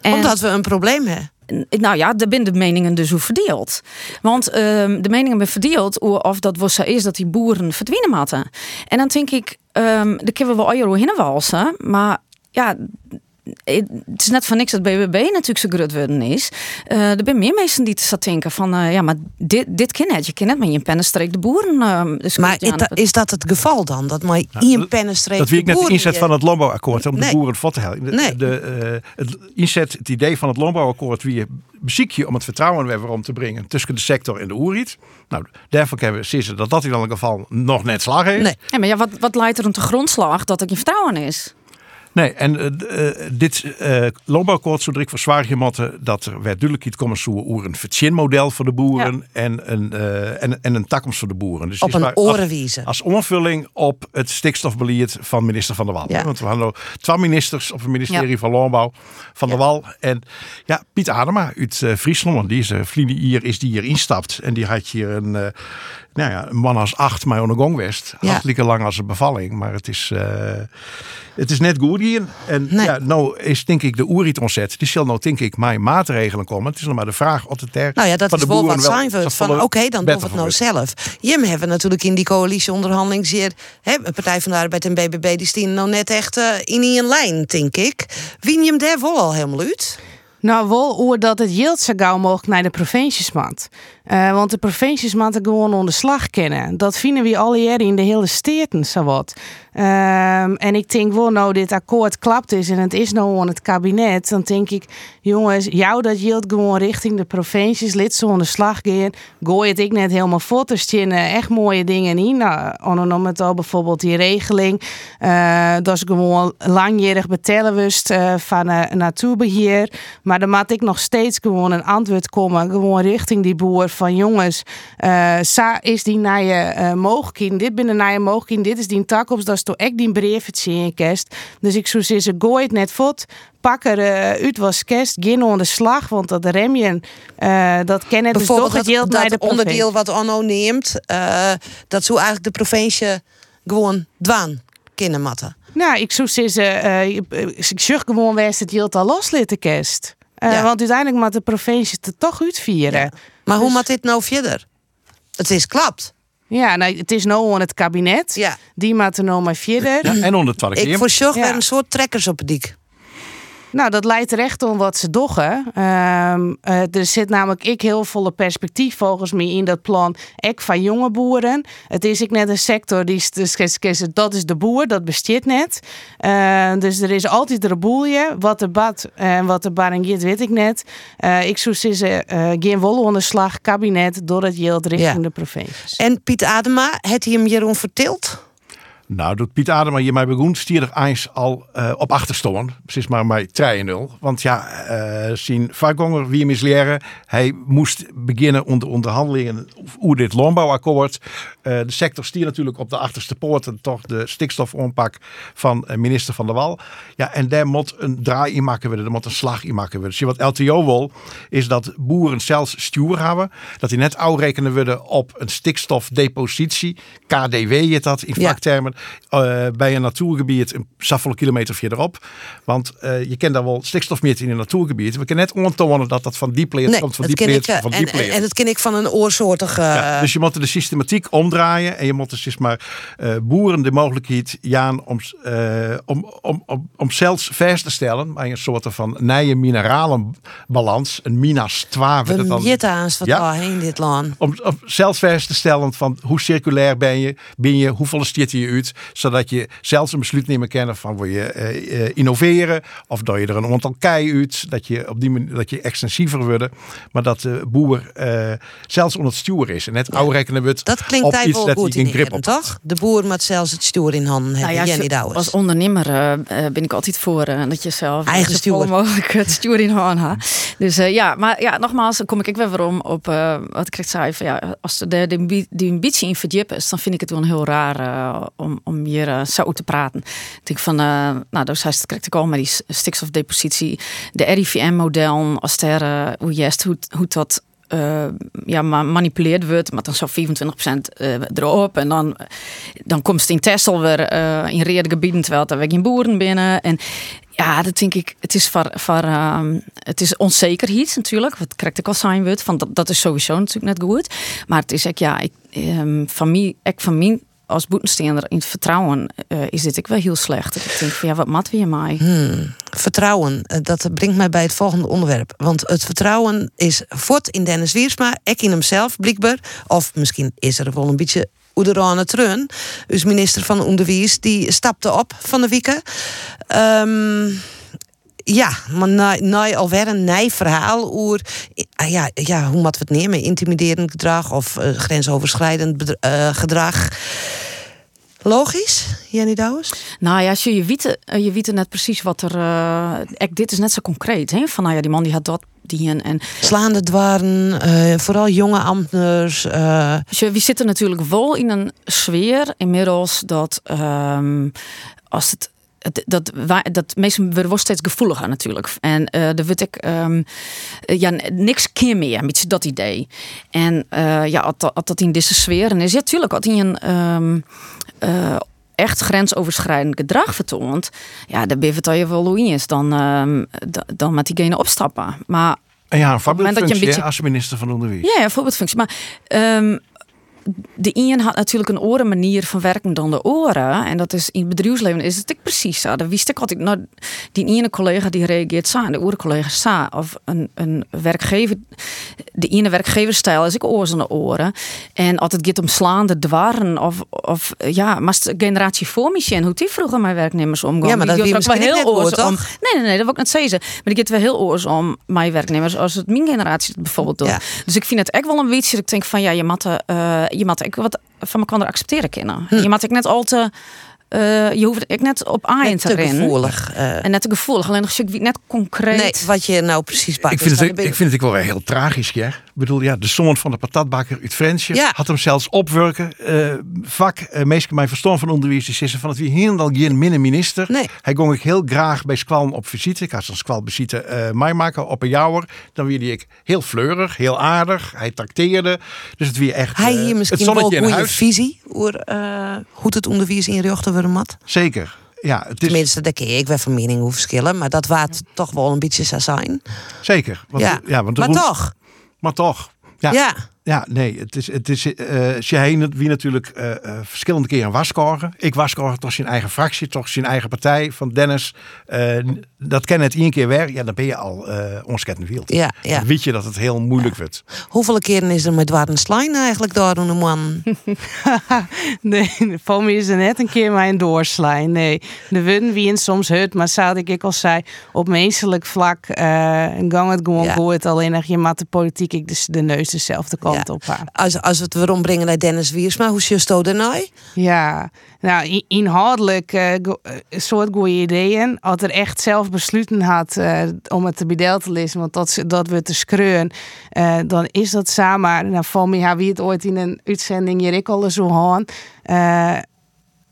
En- Omdat we een probleem hebben. nou ja, daar zijn de meningen dus hoe verdeeld. Want ehm, de meningen zijn verdeeld of dat was zo is dat die boeren verdwijnen moeten. En dan denk ik, ehm daar kunnen we wel al heen walsen, maar ja, het is net van niks dat BBB natuurlijk zo groot worden is. Eh, er zijn meer mensen die te zat denken van, eh, ja, maar dit, dit kan. Je kan net met je pennenstreek de boeren. dus Maar is dat, is dat het geval dan? Dat maar in pennenstreek Dat weet ik net de inzet je- van het landbouwakkoord om Nee. de boeren vod te helpen. De, Nee. de, eh, het inzet, het idee van het landbouwakkoord wie je beziek je om het vertrouwen weer om te brengen tussen de sector en de oerriet. Nou, daarvoor hebben we sinds dat dat in elk geval nog net slag heeft. Nee. Ja, maar ja, wat, wat leidt er om de grondslag dat er geen vertrouwen is? Nee, en eh, eh, dit uh, landbouwakkoord zo ik voor zwaar gemotten dat er werd duidelijk iets komen zo oer een vertjenmodel voor de boeren en, een, eh, en, en een takkomst voor de boeren. Dus Op een maar als- onvulling op het stikstofbeleid van minister Van der Wal. Ja. Want we hadden twee ministers op het ministerie van Landbouw van der Wal. En ja, Piet Adema uit eh, Friesland, want die is uh, hier, is die hier instapt. En die had hier een, eh, nou ja, een man als acht, maar aan de gong west. Ja. Hartstikke lang als een bevalling. Maar het is, eh, het is net goed hier. En ja, nou is denk ik de oeriet ontzet. Die zal nou denk ik mijn maatregelen komen. Het is nog maar de vraag of het er Nou ja, dat van is de wel boeren wat zijn we. Van oké, dan doen we het nou zelf. Jim hebben natuurlijk in die coalitieonderhandeling zeer... Hè, een Partij van de Arbeid en BBB die staan nou net echt eh, in een lijn, denk ik. Wie je hem daar wel al helemaal uit? Nou, wel oer dat het yield zo gauw mogelijk naar de provincies moet. Eh, want de provincies moeten gewoon onder slag kennen. Dat vinden we al hier in de hele steden zo wat. Ehm, en ik denk wel, nou dit akkoord klapt is en het is nou aan het kabinet, dan denk ik, jongens, jou dat yield gewoon richting de provincies, lid zo de slag gaan. Gooi het ik net helemaal eh, echt mooie dingen in. Nou, om het al bijvoorbeeld die regeling, eh, dat is gewoon langjarig betellenwust eh van eh, natuurbeheer. Maar dan moet ik nog steeds gewoon een antwoord komen, gewoon richting die boer van jongens, eh sa is die naar je eh mogelijkheden, dit binnen naar je mogelijkheden, dit is die takkops, dat is toch echt die brief het zien kerst. Dus ik zou zeggen, gooi het net vot. Pak er eh, uit was kerst, aan de slag, want dat remje, eh dat kennen dus toch het naar de onderdeel wat Anno neemt... dat zou eigenlijk de provincie gewoon dwaan kunnen matten. Nou, ik zou zeggen, eh, ik zeg gewoon wijs het yield al loslitten kerst. Eh, Ja. Want uiteindelijk moet de provincie het toch uitvieren. Maar hoe Dus- moet dit nou verder? Het is klapt. Ja, nou, het is nou aan het kabinet. Ja. Die moet er nou maar verder. Ja, en onder het Ik voorzorg Ja. weer een soort trekkers op het dik. Nou, dat leidt er echt om wat ze doggen. Ehm, eh, er zit namelijk ik heel volle perspectief volgens mij in dat plan. Ik van jonge boeren. Het is ik net een sector die is, dus, dat is de boer, dat bestaat net. Eh, dus er is altijd een boelje. Wat er bad en wat er barangeert, weet ik net. Eh, ik zeggen, eh geen wollen onder slag, kabinet, door het yield richting Ja. de provincies. En Piet Adema, het hij hem Jeroen verteld? Nou, doet Piet Adema je mij stierder eens al eh, op achterstonden. Precies maar bij 3-0. Want ja, eh zien Vargonger wie misleren. Hij moest beginnen onder onderhandelingen over dit landbouwakkoord. Eh, de sector stier natuurlijk op de achterste poorten toch de stikstofonpak van eh, minister Van der Wal. Ja, en daar moet een draai in maken worden. Er moet een slag in maken worden. Zie wat LTO wil, is dat boeren zelfs stuur hebben. Dat die net uitrekenen worden op een stikstofdepositie. KDW heet dat in Ja. vaktermen. eh, bij een natuurgebied een zoveel kilometer verderop. Want je kent daar wel stikstof meten in een natuurgebied. We kunnen net ontonen dat dat van die pleert Nee, komt, van die pleert, eh, van En, die en, pleert. en dat ken ik van een oorsoortige... Ja, dus je moet de systematiek omdraaien en je moet dus maar eh, boeren de mogelijkheid jaan om, eh, om, om, om, om zelfs vast te stellen bij een soort van nieuwe mineralenbalans, een minas 12. werd het We dan. jitten aan wat Ja. heen dit land. Om, om zelfs vast te stellen van hoe circulair ben je, ben je, hoeveel stiert je uit, zodat je zelfs een besluit nemen kan van wil je eh, innoveren of dat je er een aantal kei uit, dat je op die manier dat je extensiever wordt, maar dat de boer zelfs onder het stuur is en net uitrekenen wordt Dat klinkt op hij iets wel goed hij in grip hebben, op toch? De boer moet zelfs het stuur in handen hebben. Nou ja, Jenny als ondernemer eh, eh, ben ik altijd voor eh, dat je zelf Eigen stuur. mogelijk het stuur in handen hebt. Dus eh, ja, maar ja, nogmaals, dan kom ik weer weer om op eh, wat ik net zei. Van, ja, als de, de, de, die ambitie in verdiepen is, dan vind ik het wel heel raar om, om hier zo te praten. Ik denk van, eh, nou, dat is het correct al met die stikstofdepositie, de RIVM-model, als er, eh, hoe juist, hoe, hoe dat eh, ja, ma- manipuleerd wordt, maar dan zo 25% eh, erop. En dan, dan komt het in Texel weer eh, in rede gebieden, terwijl er weer geen boeren binnen. En ja, dat denk ik, het is, voor, voor, ehm, het is onzekerheid natuurlijk, wat correct ook al zijn wordt. Van dat, dat is sowieso natuurlijk net goed. Maar het is echt, ja, ik, ehm, van mij, ik van mij als boetensteender in vertrouwen eh, is dit ik wel heel slecht. Ik denk van ja, wat mat weer mij? Hmm, Vertrouwen, eh, dat brengt mij bij het volgende onderwerp. Want het vertrouwen is fort in Dennis Wiersma, ik in hemzelf, blijkbaar. Of misschien is er wel een beetje Oederane Trun, dus minister van Onderwijs, die stapte op van de wieken. Ehm, ja, maar na, na alweer een nij verhaal over ah, ja, ja, hoe moeten we het nemen? Intimiderend gedrag of eh, grensoverschrijdend eh, gedrag. Logisch, Jenny Douwes? Nou ja, als je, je, wiet, eh, je weet net precies wat er. ek, dit is net zo concreet. Hè? Van nou ja, die man die had dat, die en. en Slaande dwaren, eh, vooral jonge ambtenaren. Dus je- we zitten natuurlijk wel in een sfeer inmiddels dat ehm, als het. Dat, wij- dat mensen worden wel steeds gevoeliger natuurlijk. En eh daar word ik ehm, eh, ja, niks keer meer, beetje dat idee. En ja, als dat, dat in deze sfeer en is, ja, natuurlijk, als hij een ehm, eh, echt grensoverschrijdend gedrag vertoont, ja, dan ben je het al je wel is, dan, ehm, da- dan met diegene opstappen. Maar En ja, een voorbeeldfunctie een beetje als minister van Onderwijs. ja, ja, voorbeeldfunctie. Maar ehm, de een had natuurlijk een oren manier van werken dan de oren. En dat is in het bedrijfsleven is het ook precies zo. Dat wist ik altijd. Nou, die ene collega die reageert zo en de andere collega zo. Of een, een werkgever, de ene werkgeverstijl is ik aan de oren. En het gaat om slaande dwarren of, of ja, maar de generatie voor hoe die vroeger met werknemers omgaan. Ja, maar dat Die ook misschien wel heel oors om. Nee, nee, nee, dat wil ik net zeggen. Maar die gaat wel heel oors om mijn werknemers als het mijn generatie bijvoorbeeld doet. Dus ik vind het echt wel een beetje dat ik denk van ja, je moet, eh je moet ik wat van elkaar accepteren kunnen. Hm. Je moet ik net al te eh, je hoeft ik net op aan te te rennen. gevoelig, eh. En net te gevoelig. Alleen als je net concreet. Nee, wat je nou precies pakt. Ik vind, het, ik, ik vind het ook wel heel tragisch, ja. Bedoel, ja, de zoon van de patatbakker uit Frensje Ja. had hem zelfs opwerken. eh, vak, uh, meestal mijn verstand van onderwijs, zeggen van het wie helemaal geen minne minister. Hij ging ik heel graag bij Squalm op visite. Ik had zo'n Squal visite eh mij maken op een jouwer. Dan weer ik heel fleurig, heel aardig. Hij trakteerde. Dus het weer echt Hij eh, hier het misschien wel een goede visie over eh, hoe het onderwijs in Rjochten worden mat. Zeker. Ja, het is Tenminste, daar je ik wel van mening hoe verschillen, maar dat waard toch wel een beetje zo zijn. Zeker. Want, Ja, ja want maar toch. Maar toch. Ja. Ja. Ja, nee, het is, het is eh Shaheen wie natuurlijk eh, eh, verschillende keren waskoren. Ik waskoren toch zijn eigen fractie, toch zijn eigen partij van Dennis. Eh, dat ken het één keer weer, ja, dan ben je al uh, onsketend wild. Ja, ja. Dan weet je dat het heel moeilijk wordt. Hoeveel keren is er met Warren Slijn eigenlijk door een man? Nee, voor mij is er net een keer mijn doorslijn. Nee, de wun wie in soms hut, maar zou ik ik al zei, op menselijk vlak uh, gang het gewoon Ja. goed. Alleen nog je maakt de politiek ik dus de neus dezelfde kant op. Als, als we het weer ombrengen naar Dennis Wiersma, hoe zie je daarna? Ja, nou inhoudelijk eh, eh, soort goede ideeën. Als er echt zelf besluiten had eh, om het te bedeld te lezen, want dat, dat we te screuen, eh, dan is dat samen. Nou, van mij wie het ooit in een uitzending hier ik al zo aan.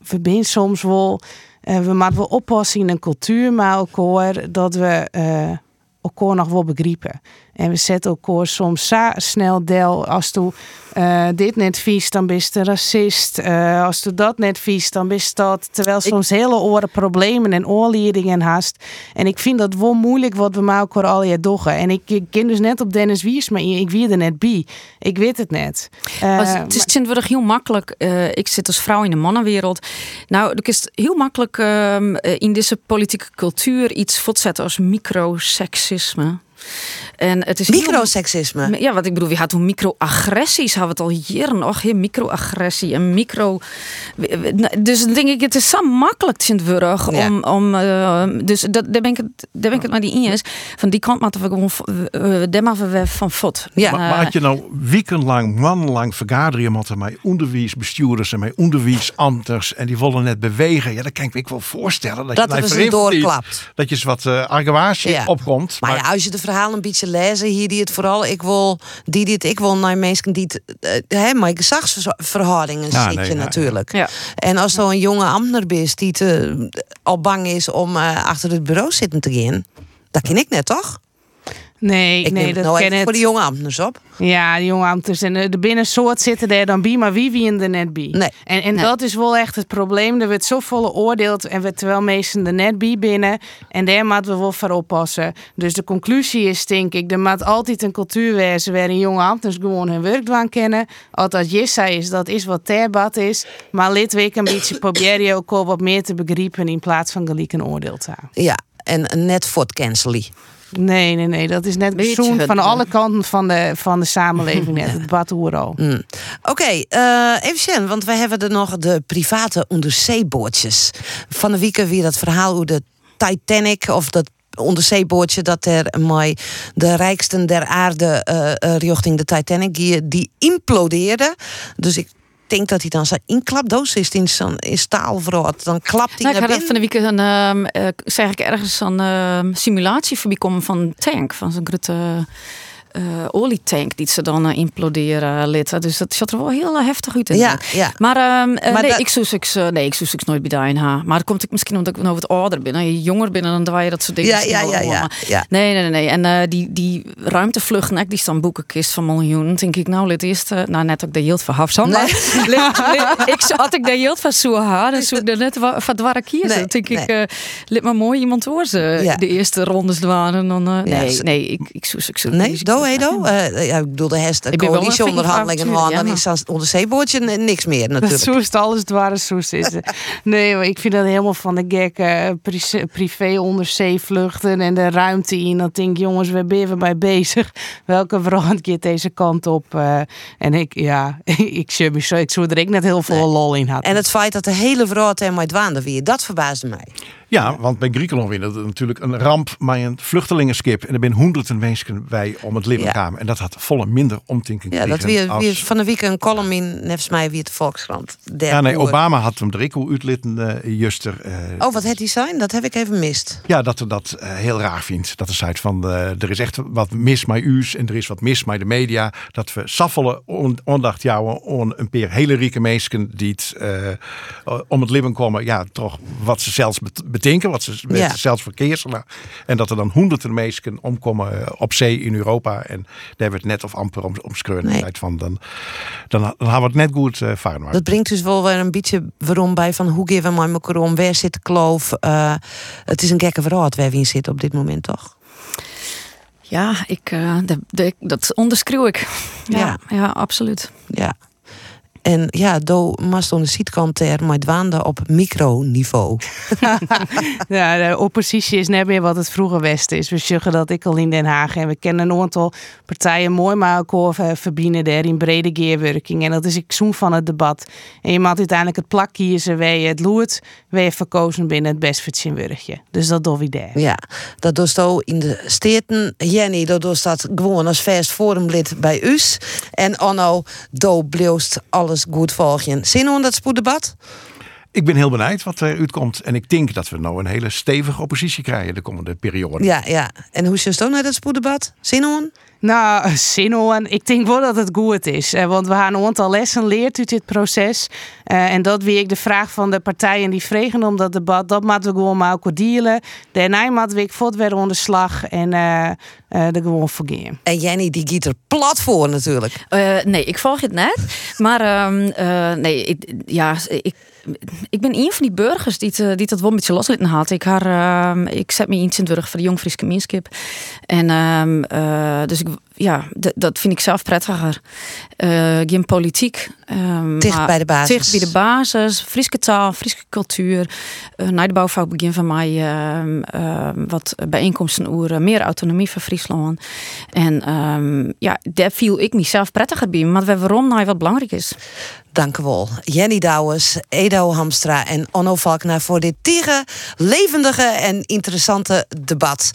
We soms wel, we moeten wel oppassen in een cultuur, maar elkaar dat we elkaar nog wel begrijpen. En we zetten elkaar soms zo snel deel. Als tu eh, dit net vies, dan ben je racist. Eh, als tu dat net vies, dan ben je dat. Terwijl soms hele oren problemen en oorledingen haast. En ik vind dat wel moeilijk wat we met elkaar al je doggen. En ik, ik ken dus net op Dennis Wiers, maar ik wie er net bij. Ik weet het net. Eh, Als- het is tegenwoordig heel makkelijk. ik zit als vrouw in de mannenwereld. Nou, het is heel makkelijk ehm, eh, in deze politieke cultuur iets voortzetten als microseksisme. En het is heel- Microseksisme? Ja, wat ik bedoel, we hadden toen microagressies, hadden we het al jaren nog. hè, Microagressie en micro. Dus dan denk ik, het is zo makkelijk tegenwoordig Ja. om. om eh, dus dat, daar ben ik het, daar ben ik het maar die in is. Van die kant moeten we gewoon, uh, we van fot. Maar, maar had je nou weekenlang, maandenlang vergaderen met mijn onderwijsbestuurders en mijn onderwijsambters en die willen net bewegen, ja, dan kan ik me wel voorstellen dat, Dat je er vreemd niet- doorklapt. Dat je eens wat uh, argwaasje Ja. opkomt. Maar, ja, als je de verhalen een beetje lezen, hier die het vooral ik wil, die die het ik wil naar mensen die het, eh, hè, maar gezagsverhoudingen Ja, zit nee, je ja, natuurlijk. En als zo'n jonge ambtenaar bent die te, al bang is om eh, achter het bureau zitten te gaan, dat ken ik net toch? Nee, Ik nee, neem het dat nou ken het. voor de jonge ambtenaren op. Ja, de jonge ambtenaren. En eh, de binnensoort zitten daar dan bij, maar wie wie er net bij? Nee. En, en dat is wel echt het probleem. Er wordt zo volle oordeeld en we terwijl meesten er net bij binnen. En daar moeten we wel voor oppassen. Dus de conclusie is, denk ik, er moet altijd een cultuur wezen waarin jonge ambtenaren gewoon hun werk kennen. Als dat Jissa is, dat is wat terbad is. Maar lid week een beetje proberen ook al wat meer te begrijpen in plaats van gelijk een oordeel te hebben. Ja, en net voor het cancelen. Nee, nee, nee. Dat is net bezoend het- van alle kanten van de, van de samenleving. net. Het al. Mm. Oké, eh, even want wij hebben er nog de private onderzeebootjes. Van de week weer dat verhaal hoe de Titanic of dat onderzeebootje dat er mooi de rijksten der aarde eh, eh, richting de Titanic die, die implodeerde. Dus ik denk dat hij dan zijn inklapdoos is in staalverrot. Dan klapt hij Nou, ik naar had er van binnen. de week een, ehm, eh, zeg ik ergens een ehm, simulatie voorbij komen van een tank, van zo'n grote eh, olietank die ze dan eh, imploderen litten. Dus dat zat er wel heel eh, heftig uit. Ja, ja. Maar, eh, Maar nee, dat- ik zoek ik, nee, ik zoek ik nooit bij de NH. Maar dat komt ik misschien omdat ik nou wat ouder ben. Je jonger bent, dan draai je dat soort dingen. Ja, ja, ja, ja, ja. Nee, nee, nee. nee. En eh, die, die ruimtevluchten, die staan boekenkist van miljoenen. denk ik, nou, dit eerst, nou, net ook de hield van Hafsan. Lid- ik had ik de hield van Soeha, dan zoek ik er net van dwara kiezen. Nee, Dan denk ik, nee. lid maar mooi iemand hoor ze Ja. de eerste rondes waren. En dan, nee, ze- nee, ik, ik zoek ik zoek Nee, do, Edo? Eh, ja, ik bedoel, de hest, ben van man, dan is dat onderzeebootje n- niks meer natuurlijk. Zo is het alles dwars soes is. Nee, maar ik vind dat helemaal van de gek. eh, pri- privé onderzeevluchten en de ruimte in. Dan denk ik, jongens, we zijn even bij bezig. Welke verand keert deze kant op? en ik, ja, ik zie me zo. Ik zou er ik net heel veel lol in had. En het feit dat de hele vrouw en mij dwaande weer, dat verbaasde mij. Ja, want bij Griekenland weer dat natuurlijk een ramp met een vluchtelingenskip. En er zijn honderden mensen bij om het leven Ja. kwamen. En dat had volle minder omtinking Ja, dat weer, als- weer van de week een column in, nevens mij, weer de Volkskrant. Der Ja, nee. Obama had hem ik hoe uitlitten, eh, juster. eh, Oh, wat het die zijn? Dat heb ik even mist. Ja, dat er dat eh, heel raar vindt. Dat er zei van, er is echt wat mis met u's en er is wat mis met de media. Dat we saffelen on, ondacht on een paar hele rieke mensen die het, om het leven komen. Ja, toch wat ze zelfs bet- bedenken, wat ze met Ja. zelfs verkeerselen. En dat er dan honderden mensen omkomen eh, op zee in Europa. En daar hebben we het net of amper om, om Nee. van. Dan, dan, dan hebben we het net goed uh, varen. Dat brengt dus wel weer een beetje waarom bij van hoe geven we elkaar om, waar zit de kloof. Eh, het is een gekke verhaal waar we in zitten op dit moment, toch? Ja, ik, de, de- dat onderschreeuw ik. Ja, Ja. ja. absoluut. Ja. En ja, do mast aan de zijkant er maar dwaande op microniveau. ja, de oppositie is net meer wat het vroeger Westen is. We zeggen dat ik al in Den Haag en we kennen een aantal partijen mooi maar ook verbinden daar in brede geerwerking. En dat is ik zoen van het debat. En je moet uiteindelijk het plak kiezen waar je het loert, waar je verkozen binnen het best wurgje. Dus dat doen we daar. Ja, dat doet zo in de steden. Jenny, dat doet dat gewoon als vast forumlid bij us. En Anno, do bloost alles goed volgen. Zin om dat spoeddebat? Ik ben heel benieuwd wat er uitkomt. En ik denk dat we nou een hele stevige oppositie krijgen de komende periode. Ja, ja. En hoe is je naar dat spoeddebat? Zin om? Nou, zin. Ik denk wel dat het goed is. eh, Want we hebben een aantal lessen leerd uit dit proces. Eh, en dat wie ik de vraag van de partijen die vregen om dat debat, dat moeten we gewoon maar ook dealen. Daarna moeten we ik voort weer onder de slag en eh eh er gewoon voor gaan. En Jenny, die giet er plat voor natuurlijk. Eh, nee, ik volg het net. Maar ehm, eh, nee, ik, ja, ik, ik ben een van die burgers die, het, eh, die dat wel een beetje loslitten had. Ik, haar, ehm, ik zet me in rug voor de Jong Friese Gemeenschap. En ehm, eh, dus ik, ja, dat vind ik zelf prettiger. Eh geen politiek. ehm, Dicht bij de basis. Dicht bij de basis. Friese taal, Friese cultuur. Uh, na de bouwvak begin van mij ehm, ehm, wat bijeenkomsten over meer autonomie voor Friesland. En ja, daar viel ik mezelf prettiger bij. Maar waarom nou wat belangrijk is. Dank u wel. Jenny Douwes, Edo Hamstra en Onno Valknaar voor dit tige, levendige en interessante debat.